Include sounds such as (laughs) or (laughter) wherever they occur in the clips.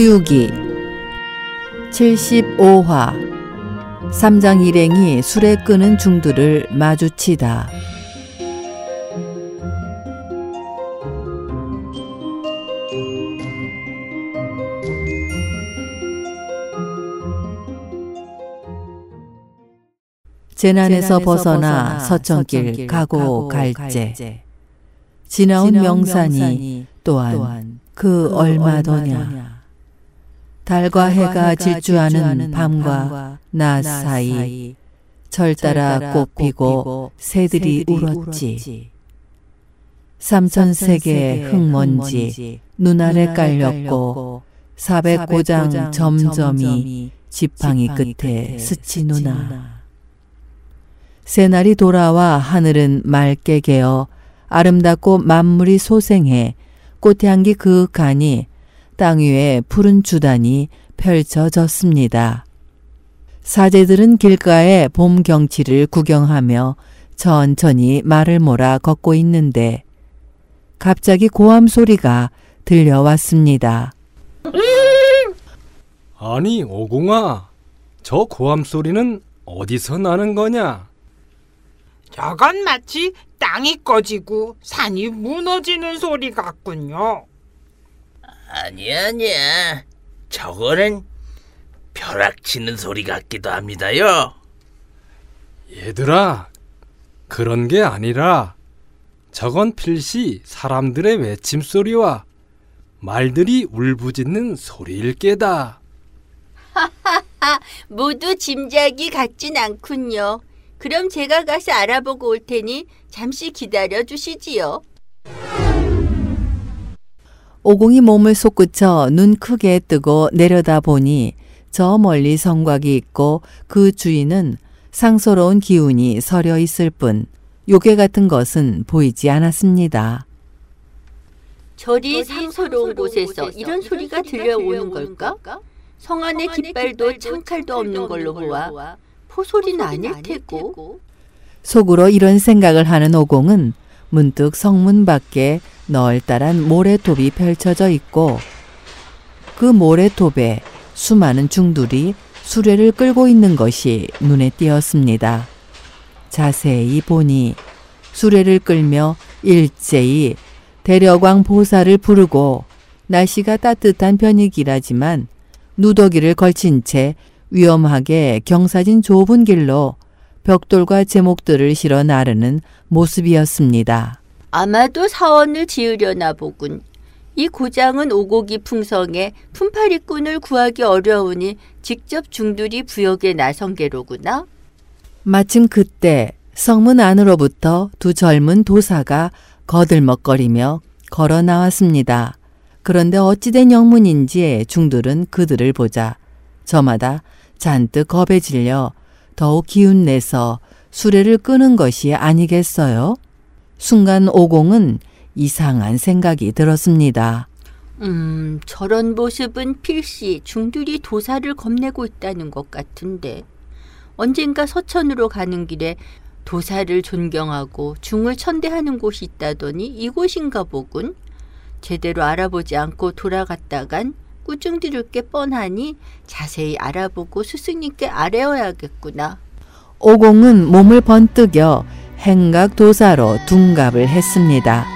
서유기. 75화. 삼장 일행이 술에 끄는 중들을 마주치다. 재난에서 벗어나 서천길 가고 갈제. 지나온 명산이 또한 그 얼마더냐 달과 해가 질주하는 밤과 낮 사이 절 따라 꽃 피고 새들이 울었지. 삼천세계 흙먼지 눈알에 깔렸고 사백 고장 점점이 지팡이 끝에 스치누나. 새날이 돌아와 하늘은 맑게 개어 아름답고 만물이 소생해 꽃향기 그윽하니 땅 위에 푸른 주단이 펼쳐졌습니다. 사제들은 길가에 봄 경치를 구경하며 천천히 말을 몰아 걷고 있는데 갑자기 고함 소리가 들려왔습니다. 아니 오공아, 저 고함 소리는 어디서 나는 거냐? 저건 마치 땅이 꺼지고 산이 무너지는 소리 같군요. 아니야, 아니야. 저거는 벼락 치는 소리 같기도 합니다요. 얘들아, 그런 게 아니라 저건 필시 사람들의 외침 소리와 말들이 울부짖는 소리일 게다. 모두 짐작이 같진 않군요. 그럼 제가 가서 알아보고 올 테니 잠시 기다려 주시지요. 오공이 몸을 솟구쳐 눈 크게 뜨고 내려다 보니 저 멀리 성곽이 있고 그 주위는 상서로운 기운이 서려 있을 뿐 요괴 같은 것은 보이지 않았습니다. 저리 상서로운 곳에서 이런 소리가 들려오는 걸까? 성 안에 깃발도 창칼도 없는 걸로 보아 포소리는 아닐 테고. 속으로 이런 생각을 하는 오공은 문득 성문 밖에 널따란 모래톱이 펼쳐져 있고 그 모래톱에 수많은 중들이 수레를 끌고 있는 것이 눈에 띄었습니다. 자세히 보니 수레를 끌며 일제히 대려광 보살을 부르고 날씨가 따뜻한 편이기라지만 누더기를 걸친 채 위험하게 경사진 좁은 길로 벽돌과 제목들을 실어 나르는 모습이었습니다. 아마도 사원을 지으려나 보군. 이 고장은 오고기 풍성에 품팔이꾼을 구하기 어려우니 직접 중들이 부역에 나선 게로구나. 마침 그때 성문 안으로부터 두 젊은 도사가 거들먹거리며 걸어 나왔습니다. 그런데 어찌된 영문인지 중들은 그들을 보자 저마다 잔뜩 겁에 질려 더욱 기운내서 수레를 끄는 것이 아니겠어요? 순간 오공은 이상한 생각이 들었습니다. 음, 저런 모습은 필시 중들이 도사를 겁내고 있다는 것 같은데 언젠가 서천으로 가는 길에 도사를 존경하고 중을 천대하는 곳이 있다더니 이곳인가 보군. 제대로 알아보지 않고 돌아갔다간 꾸중 들을 게 뻔하니 자세히 알아보고 스승님께 아뢰어야겠구나. 오공은 몸을 번뜩여 행각 도사로 둔갑을 했습니다.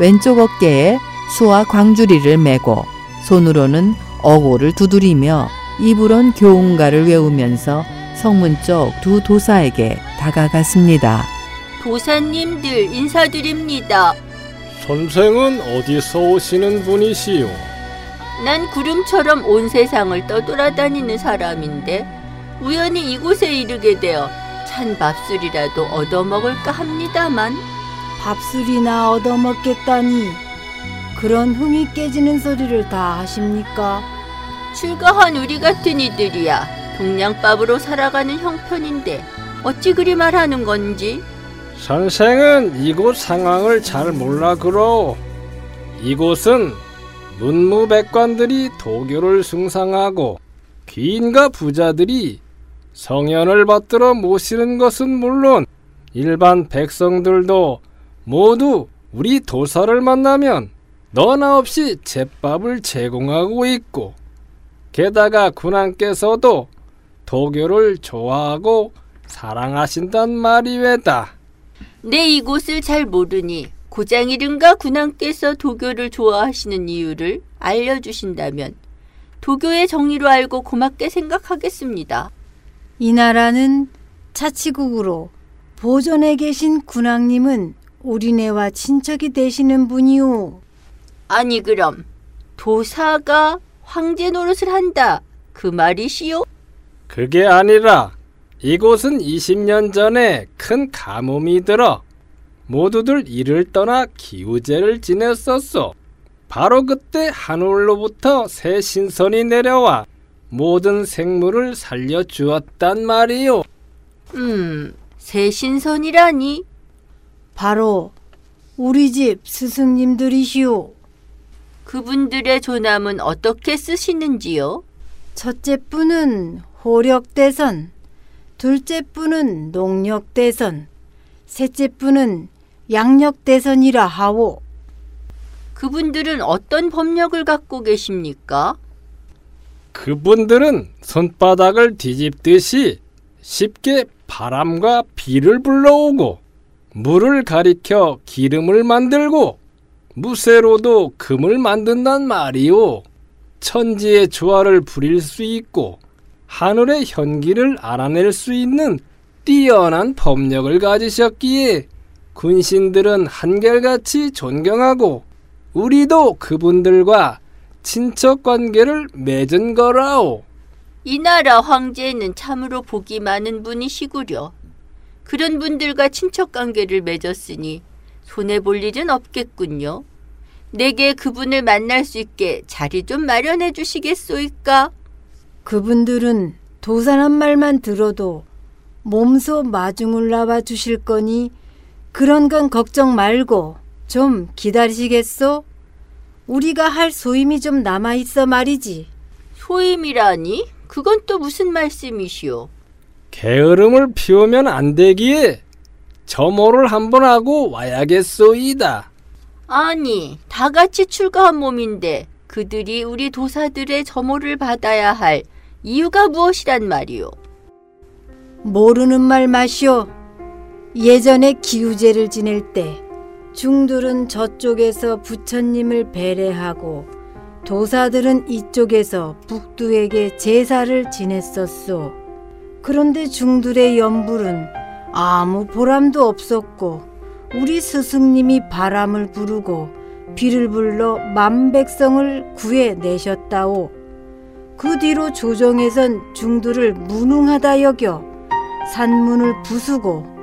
왼쪽 어깨에 수와 광주리를 메고 손으로는 어고를 두드리며 입으론 교훈가를 외우면서 성문 쪽 두 도사에게 다가갔습니다. 도사님들 인사드립니다. 선생은 어디서 오시는 분이시오? 난 구름처럼 온 세상을 떠돌아다니는 사람인데 우연히 이곳에 이르게 되어 찬 밥술이라도 얻어먹을까 합니다만 밥술이나 얻어먹겠다니 그런 흥이 깨지는 소리를 다 하십니까? 출가한 우리 같은 이들이야 동량밥으로 살아가는 형편인데 어찌 그리 말하는 건지 선생은 이곳 상황을 잘 몰라 그러. 이곳은 문무백관들이 도교를 숭상하고 귀인과 부자들이 성현을 받들어 모시는 것은 물론 일반 백성들도 모두 우리 도사를 만나면 너나 없이 제밥을 제공하고 있고 게다가 군왕께서도 도교를 좋아하고 사랑하신단 말이외다. 내 이곳을 잘 모르니 고장 이른가 군왕께서 도교를 좋아하시는 이유를 알려주신다면 도교의 정의로 알고 고맙게 생각하겠습니다. 이 나라는 차치국으로 보존에 계신 군왕님은 우리네와 친척이 되시는 분이오. 아니 그럼 도사가 황제 노릇을 한다 그 말이시오? 그게 아니라 이곳은 20년 전에 큰 가뭄이 들어 모두들 이를 떠나 기우제를 지냈었소. 바로 그때 하늘로부터 새 신선이 내려와 모든 생물을 살려주었단 말이요. 음, 새 신선이라니 바로 우리 집 스승님들이시오. 그분들의 조남은 어떻게 쓰시는지요? 첫째 분은 호력대선, 둘째 분은 농력대선, 셋째 분은 양력대선이라 하오. 그분들은 어떤 법력을 갖고 계십니까? 그분들은 손바닥을 뒤집듯이 쉽게 바람과 비를 불러오고 물을 가리켜 기름을 만들고 무쇠로도 금을 만든단 말이오. 천지의 조화를 부릴 수 있고 하늘의 현기를 알아낼 수 있는 뛰어난 법력을 가지셨기에 군신들은 한결같이 존경하고 우리도 그분들과 친척 관계를 맺은 거라오. 이 나라 황제는 참으로 복이 많은 분이시구려. 그런 분들과 친척 관계를 맺었으니 손해 볼 일은 없겠군요. 내게 그분을 만날 수 있게 자리 좀 마련해 주시겠소이까? 그분들은 도사란 말만 들어도 몸소 마중을 나와 주실 거니 그런 건 걱정 말고 좀 기다리시겠소? 우리가 할 소임이 좀 남아 있어 말이지. 소임이라니? 그건 또 무슨 말씀이시오? 게으름을 피우면 안 되기에 점호를 한번 하고 와야겠소이다. 아니, 다 같이 출가한 몸인데 그들이 우리 도사들의 점호를 받아야 할 이유가 무엇이란 말이오? 모르는 말 마시오. 예전에 기우제를 지낼 때 중들은 저쪽에서 부처님을 배례하고 도사들은 이쪽에서 북두에게 제사를 지냈었소. 그런데 중들의 연불은 아무 보람도 없었고 우리 스승님이 바람을 부르고 비를 불러 만백성을 구해내셨다오. 그 뒤로 조정에선 중들을 무능하다 여겨 산문을 부수고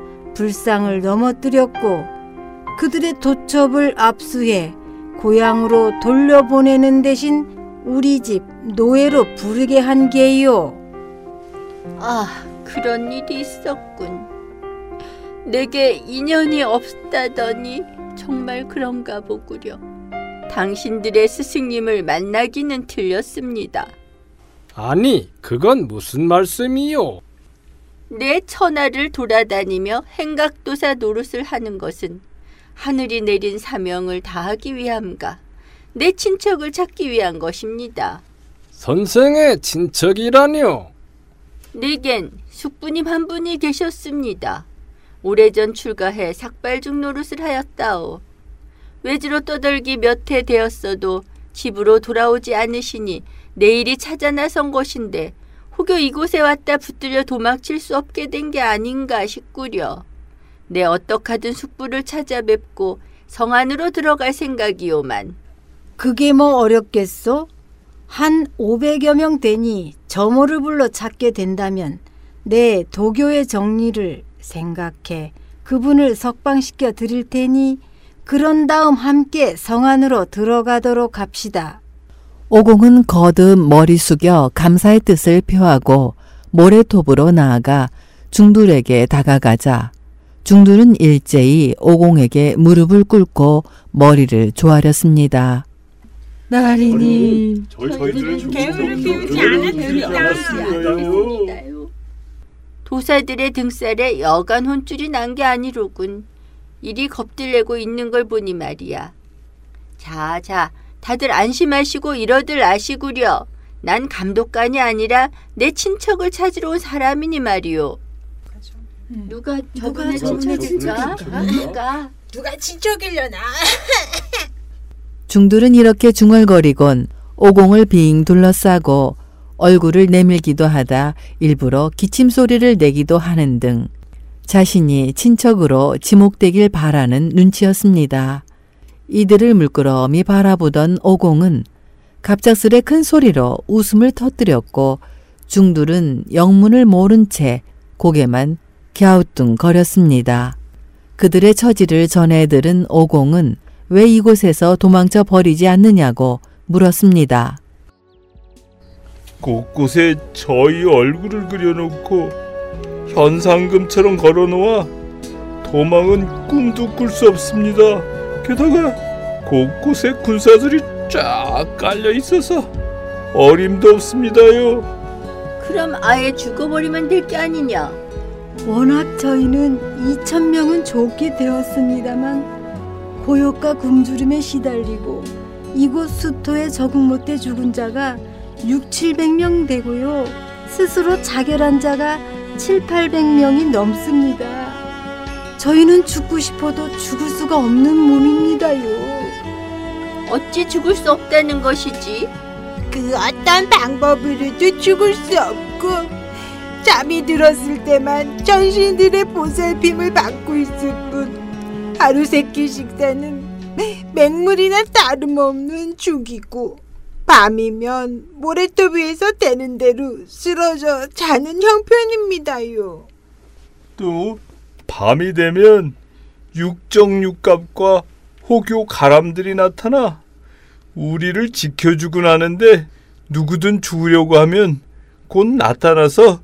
불상을 넘어뜨렸고 그들의 도첩을 압수해 고향으로 돌려보내는 대신 우리 집 노예로 부르게 한 게요. 아, 그런 일이 있었군. 내게 인연이 없다더니 정말 그런가 보구려. 당신들의 스승님을 만나기는 틀렸습니다. 아니, 그건 무슨 말씀이요? 내 천하를 돌아다니며 행각도사 노릇을 하는 것은 하늘이 내린 사명을 다하기 위함과 내 친척을 찾기 위한 것입니다. 선생의 친척이라뇨. 내겐 숙부님 한 분이 계셨습니다. 오래전 출가해 삭발죽 노릇을 하였다오. 외지로 떠돌기 몇 해 되었어도 집으로 돌아오지 않으시니 내일이 찾아 나선 것인데 혹여 이곳에 왔다 붙들려 도망칠 수 없게 된 게 아닌가 싶구려. 내 어떡하든 숙부를 찾아뵙고 성 안으로 들어갈 생각이오만. 그게 뭐 어렵겠소? 한 500여 명 되니 점호를 불러 찾게 된다면 내 도교의 정리를 생각해 그분을 석방시켜 드릴 테니 그런 다음 함께 성 안으로 들어가도록 합시다. 오공은 거듭 머리 숙여 감사의 뜻을 표하고 모래톱으로 나아가 중둘에게 다가가자 중둘은 일제히 오공에게 무릎을 꿇고 머리를 조아렸습니다. 나리니 게으를 피우지 않았습니다. 도사들의 등살에 여간 혼쭐이 난 게 아니로군. 일이 겁들내고 있는 걸 보니 말이야. 자, 자, 다들 안심하시고 이러들 아시구려. 난 감독관이 아니라 내 친척을 찾으러 온 사람이니 말이오. 누가 저번에 친척일까? 친척일까? 누가? 누가 친척이려나? (laughs) 중들은 이렇게 중얼거리곤 오공을 빙 둘러싸고 얼굴을 내밀기도 하다 일부러 기침 소리를 내기도 하는 등 자신이 친척으로 지목되길 바라는 눈치였습니다. 이들을 물끄러미 바라보던 오공은 갑작스레 큰 소리로 웃음을 터뜨렸고 중둘은 영문을 모른 채 고개만 갸우뚱거렸습니다. 그들의 처지를 전해 들은 오공은 왜 이곳에서 도망쳐 버리지 않느냐고 물었습니다. 곳곳에 저희 얼굴을 그려놓고 현상금처럼 걸어놓아 도망은 꿈도 꿀 수 없습니다. 게다가 곳곳에 군사들이 쫙 깔려 있어서 어림도 없습니다요. 그럼 아예 죽어버리면 될 게 아니냐? 워낙 저희는 2천 명은 좋게 되었습니다만 고역과 굶주림에 시달리고 이곳 수토에 적응 못해 죽은 자가 6, 700명 되고요. 스스로 자결한 자가 7, 800명이 넘습니다. 저희는 죽고 싶어도 죽을 수가 없는 몸입니다요. 어찌 죽을 수 없다는 것이지? 그 어떤 방법으로도 죽을 수 없고 잠이 들었을 때만 전신들의 보살핌을 받고 있을 뿐 하루 세끼 식사는 맹물이나 다름없는 죽이고 밤이면 모래톱 위에서 되는 대로 쓰러져 자는 형편입니다요. 또 밤이 되면 육정육갑과 호교 가람들이 나타나 우리를 지켜주곤 하는데 누구든 죽으려고 하면 곧 나타나서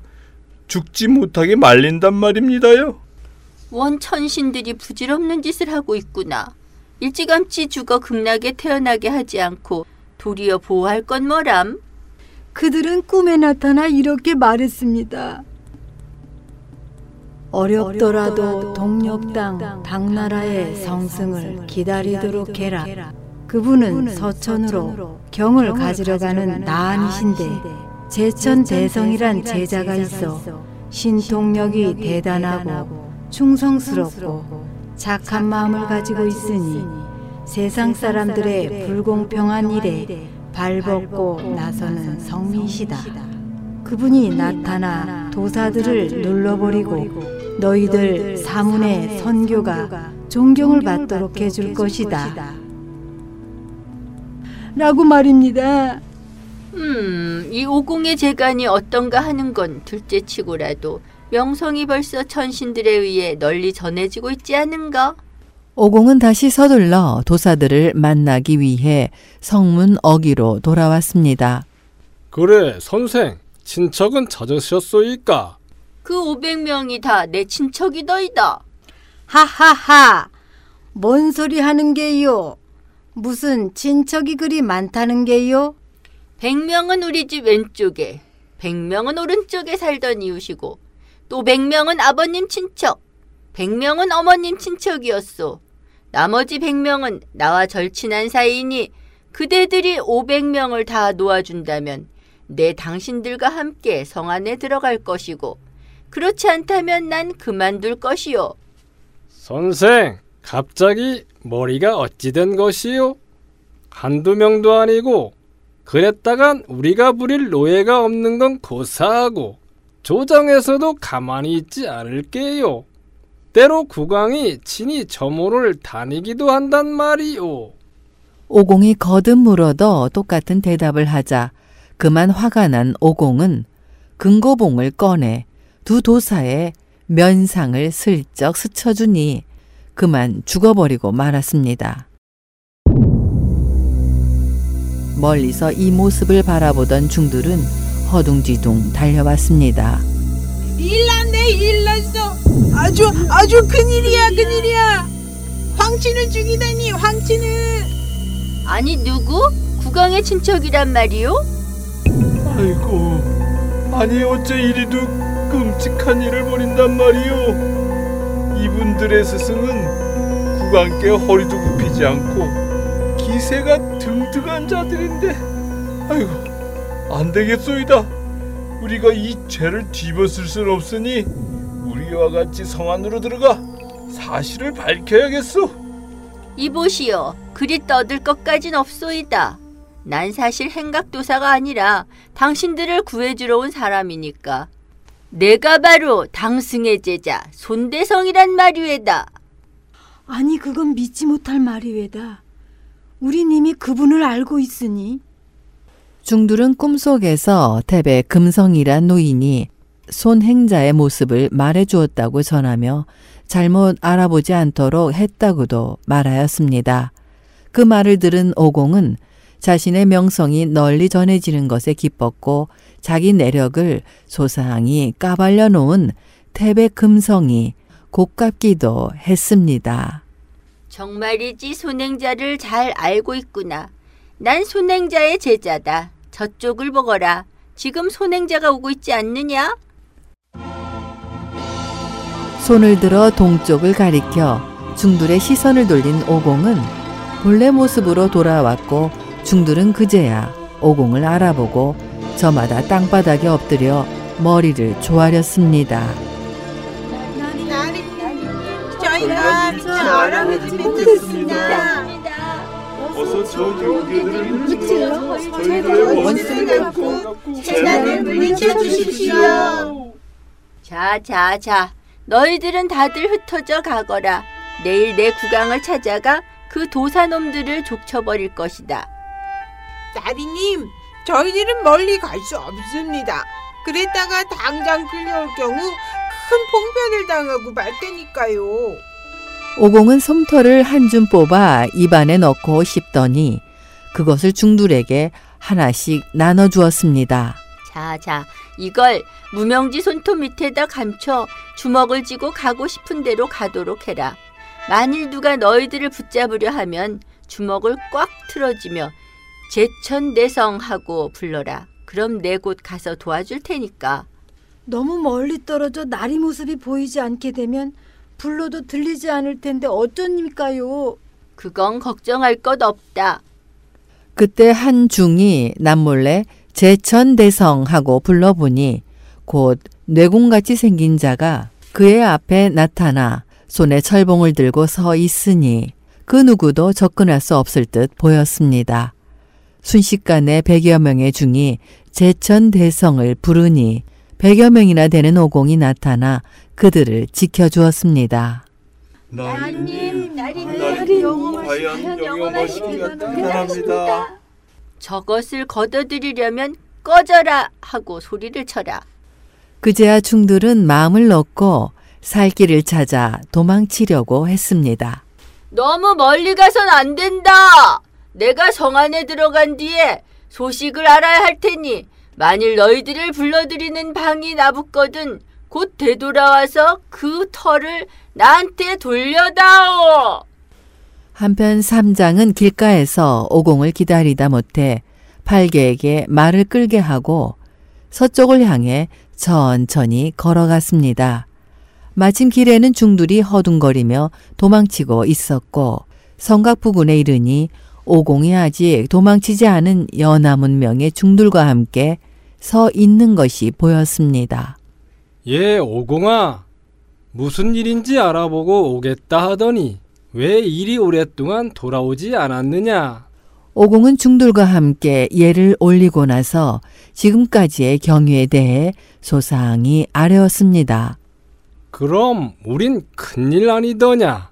죽지 못하게 말린단 말입니다요. 원 천신들이 부질없는 짓을 하고 있구나. 일찌감치 죽어 극락에 태어나게 하지 않고 도리어 보호할 건 뭐람? 그들은 꿈에 나타나 이렇게 말했습니다. 어렵더라도 동력당 당나라의 성승을 기다리도록 해라. 그분은 서천으로 경을 가지러 가는 나안이신데 제천 대성이란 제자가 있어 신통력이 대단하고 충성스럽고 착한 마음을 가지고 있으니 세상 사람들의 불공평한 일에 발벗고 나서는 성민이시다. 그분이 나타나 도사들을 눌러버리고 너희들 사문의 선교가 존경을 받도록 해줄 것이다. 라고 말입니다. 음, 이 오공의 재간이 어떤가 하는 건 둘째 치고라도 명성이 벌써 천신들에 의해 널리 전해지고 있지 않은가? 오공은 다시 서둘러 도사들을 만나기 위해 성문 어기로 돌아왔습니다. 그래, 선생. 친척은 찾으셨소이까? 그 500명이 다 내 친척이더이다. 하하하! 뭔 소리 하는 게요? 무슨 친척이 그리 많다는 게요? 100명은 우리 집 왼쪽에, 100명은 오른쪽에 살던 이웃이고, 또 100명은 아버님 친척, 100명은 어머님 친척이었소. 나머지 100명은 나와 절친한 사이니 그대들이 500명을 다 놓아준다면 내 당신들과 함께 성 안에 들어갈 것이고 그렇지 않다면 난 그만둘 것이요. 선생, 갑자기 머리가 어찌 된 것이요? 한두 명도 아니고 그랬다간 우리가 부릴 노예가 없는 건 고사하고 조정에서도 가만히 있지 않을게요. 때로 국왕이 친히 점호를 다니기도 한단 말이오. 오공이 거듭 물어도 똑같은 대답을 하자 그만 화가 난 오공은 금고봉을 꺼내 두 도사의 면상을 슬쩍 스쳐주니 그만 죽어버리고 말았습니다. 멀리서 이 모습을 바라보던 중들은 허둥지둥 달려왔습니다. 일났네 일났어. 아주 아주 큰일이야 큰일이야. 황친을 죽이다니 황친을. 아니 누구? 국왕의 친척이란 말이요? 아이고, 아니 어째 이리도 끔찍한 일을 벌인단 말이오. 이분들의 스승은 국왕께 허리도 굽히지 않고 기세가 등등한 자들인데 아이고 안 되겠소이다 우리가 이 죄를 뒤벗을 순 없으니 우리와 같이 성 안으로 들어가 사실을 밝혀야겠소 이보시오. 그리 떠들 것까진 없소이다. 난 사실 행각도사가 아니라 당신들을 구해주러 온 사람이니까. 내가 바로 당승의 제자 손대성이란 말이외다. 아니 그건 믿지 못할 말이외다. 우린 이미 그분을 알고 있으니 중들은 꿈속에서 태배 금성이란 노인이 손행자의 모습을 말해 주었다고 전하며 잘못 알아보지 않도록 했다고도 말하였습니다. 그 말을 들은 오공은 자신의 명성이 널리 전해지는 것에 기뻤고 자기 내력을 소상히 까발려 놓은 태배 금성이 곱깝기도 했습니다. 정말이지 손행자를 잘 알고 있구나. 난 손행자의 제자다. 저쪽을 보거라. 지금 손행자가 오고 있지 않느냐? 손을 들어 동쪽을 가리켜 중들의 시선을 돌린 오공은 본래 모습으로 돌아왔고 중들은 그제야 오공을 알아보고 저마다 땅바닥에 엎드려 머리를 조아렸습니다. 저희가 저 할아버지 뵙겠습니다. 어서 저 요괴들을 저희들의 저희들의 원수를 갚고 재난을 물리쳐 주십시오. 자, 자, 자. 너희들은 다들 흩어져 가거라. 내일 내 구강을 찾아가 그 도사놈들을 족쳐버릴 것이다. 나리님, 저희들은 멀리 갈 수 없습니다. 그랬다가 당장 끌려올 경우 큰 봉변을 당하고 말 테니까요. 오공은 솜털을 한 줌 뽑아 입안에 넣고 씹더니 그것을 중들에게 하나씩 나눠 주었습니다. 자, 자. 이걸 무명지 손톱 밑에다 감춰 주먹을 쥐고 가고 싶은 대로 가도록 해라. 만일 누가 너희들을 붙잡으려 하면 주먹을 꽉 틀어지며 제천대성하고 불러라. 그럼 내 곳 가서 도와줄 테니까. 너무 멀리 떨어져 나리 모습이 보이지 않게 되면 불러도 들리지 않을 텐데 어쩌니까요? 그건 걱정할 것 없다. 그때 한 중이 남몰래 제천대성 하고 불러보니 곧 뇌공같이 생긴 자가 그의 앞에 나타나 손에 철봉을 들고 서 있으니 그 누구도 접근할 수 없을 듯 보였습니다. 순식간에 백여 명의 중이 제천 대성을 부르니 백여 명이나 되는 오공이 나타나 그들을 지켜주었습니다. 나리님 나리님, 과연 영험하시기가 대단합니다 저것을 걷어들이려면 꺼져라 하고 소리를 쳐라. 그제야 중들은 마음을 넣고 살 길을 찾아 도망치려고 했습니다. 너무 멀리 가선 안 된다. 내가 성 안에 들어간 뒤에 소식을 알아야 할 테니 만일 너희들을 불러들이는 방이 나붙거든 곧 되돌아와서 그 털을 나한테 돌려다오. 한편 삼장은 길가에서 오공을 기다리다 못해 팔개에게 말을 끌게 하고 서쪽을 향해 천천히 걸어갔습니다. 마침 길에는 중들이 허둥거리며 도망치고 있었고 성곽 부근에 이르니 오공이 아직 도망치지 않은 연하문 명의 중들과 함께 서 있는 것이 보였습니다. 예, 오공아. 무슨 일인지 알아보고 오겠다 하더니 왜 이리 오랫동안 돌아오지 않았느냐? 오공은 중들과 함께 예를 올리고 나서 지금까지의 경위에 대해 소상히 아뢰었습니다. 그럼 우린 큰일 아니더냐?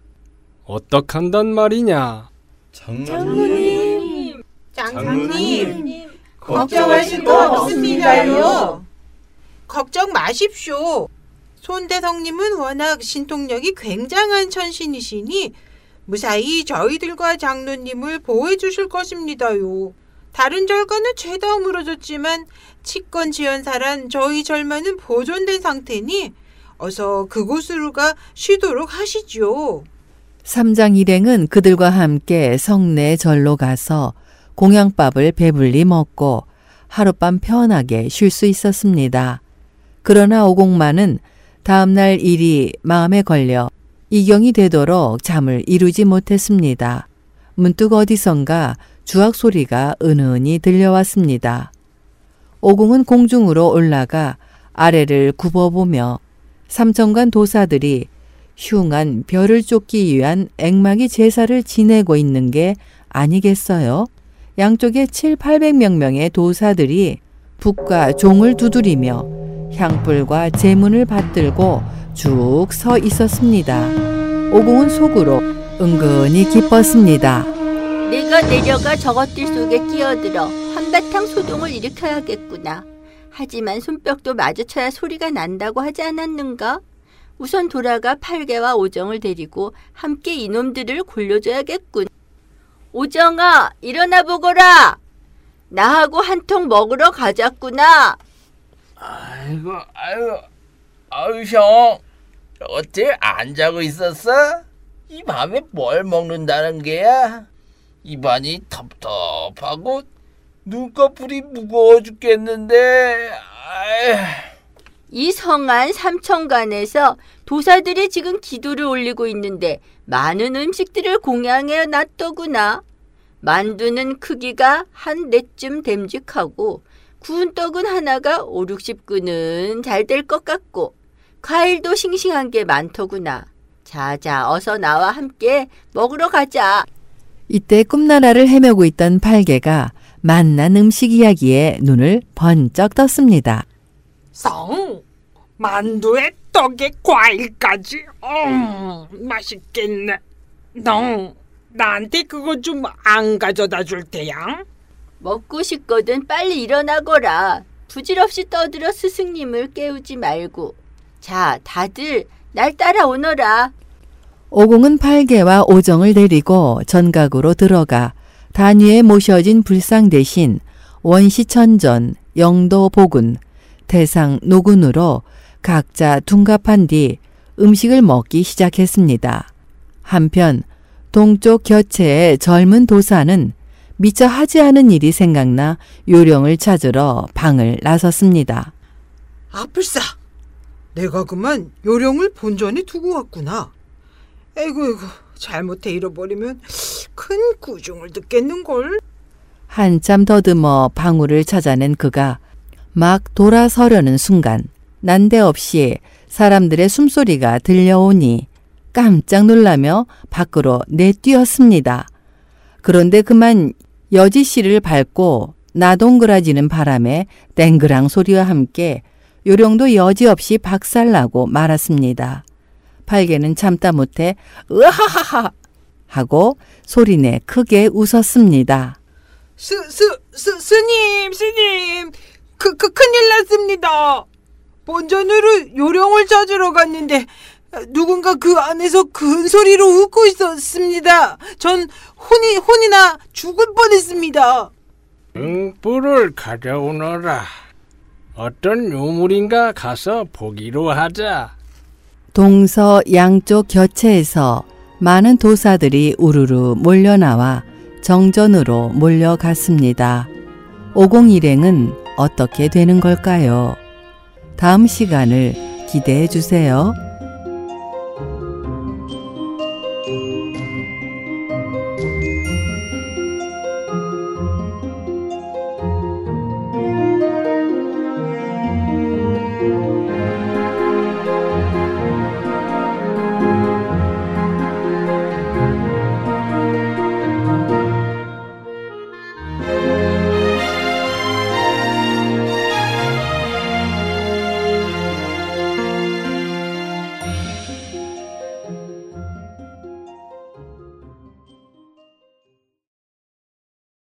어떡한단 말이냐? 장로님 장로님, 걱정하실 거 없습니다요. 걱정 마십시오. 손대성님은 워낙 신통력이 굉장한 천신이시니 무사히 저희들과 장로님을 보호해 주실 것입니다요. 다른 절과는 죄다 무너졌지만 치권 지연사란 저희 절만은 보존된 상태니 어서 그곳으로 가 쉬도록 하시지요. 삼장 일행은 그들과 함께 성내 절로 가서 공양밥을 배불리 먹고 하룻밤 편하게 쉴 수 있었습니다. 그러나 오공만은 다음날 일이 마음에 걸려 이경이 되도록 잠을 이루지 못했습니다. 문득 어디선가 주악 소리가 은은히 들려왔습니다. 오공은 공중으로 올라가 아래를 굽어보며 삼천간 도사들이 흉한 별을 쫓기 위한 앵마기 제사를 지내고 있는 게 아니겠어요? 양쪽에 7, 800명 명의 도사들이 북과 종을 두드리며 향불과 제문을 받들고 쭉 서 있었습니다. 오공은 속으로 은근히 기뻤습니다. 내가 내려가 저것들 속에 끼어들어 한바탕 소동을 일으켜야겠구나. 하지만 손뼉도 마주쳐야 소리가 난다고 하지 않았는가? 우선 돌아가 팔개와 오정을 데리고 함께 이놈들을 골려줘야겠군. 오정아, 일어나 보거라! 나하고 한 통 먹으러 가자꾸나. 아이고, 아이고, 아유, 형. 어째 안 자고 있었어? 이 밤에 뭘 먹는다는 게야? 입안이 텁텁하고 눈꺼풀이 무거워 죽겠는데. 아휴. 이 성안 삼천간에서 도사들이 지금 기도를 올리고 있는데 많은 음식들을 공양해 놨더구나. 만두는 크기가 한 넷쯤 됨직하고 구운 떡은 하나가 오, 육십 근은 잘 될 것 같고 과일도 싱싱한 게 많더구나. 자자 어서 나와 함께 먹으러 가자. 이때 꿈나라를 헤매고 있던 팔개가 만난 음식 이야기에 눈을 번쩍 떴습니다. 성 만두에 떡에 과일까지 음 맛있겠네 너 나한테 그거 좀 안 가져다 줄 테야 먹고 싶거든 빨리 일어나거라. 부질없이 떠들어 스승님을 깨우지 말고. 자, 다들 날 따라오너라. 오공은 팔개와 오정을 데리고 전각으로 들어가 단위에 모셔진 불상 대신 원시천전, 영도복은, 대상 노군으로 각자 둔갑한 뒤 음식을 먹기 시작했습니다. 한편 동쪽 겨체의 젊은 도사는 미처 하지 않은 일이 생각나 요령을 찾으러 방을 나섰습니다. 아플싸 내가 그만 요령을 본전에 두고 왔구나 에이구 에이구 잘못해 잃어버리면 큰 구중을 듣겠는걸 한참 더듬어 방울을 찾아낸 그가 막 돌아서려는 순간 난데없이 사람들의 숨소리가 들려오니 깜짝 놀라며 밖으로 내뛰었습니다. 그런데 그만 여지 씨를 밟고 나동그라지는 바람에 땡그랑 소리와 함께 요령도 여지없이 박살나고 말았습니다. 팔개는 참다 못해 으하하하 하고 소리내 크게 웃었습니다. 스, 스, 스, 스님, 스님, 그, 그, 큰일 났습니다. 본전으로 요령을 찾으러 갔는데, 누군가 그 안에서 큰 소리로 웃고 있었습니다. 전 혼이, 혼이나 죽을 뻔 했습니다. 등불을 가져오너라. 어떤 유물인가 가서 보기로 하자. 동서 양쪽 곁채에서 많은 도사들이 우르르 몰려나와 정전으로 몰려갔습니다. 오공 일행은 어떻게 되는 걸까요? 다음 시간을 기대해 주세요.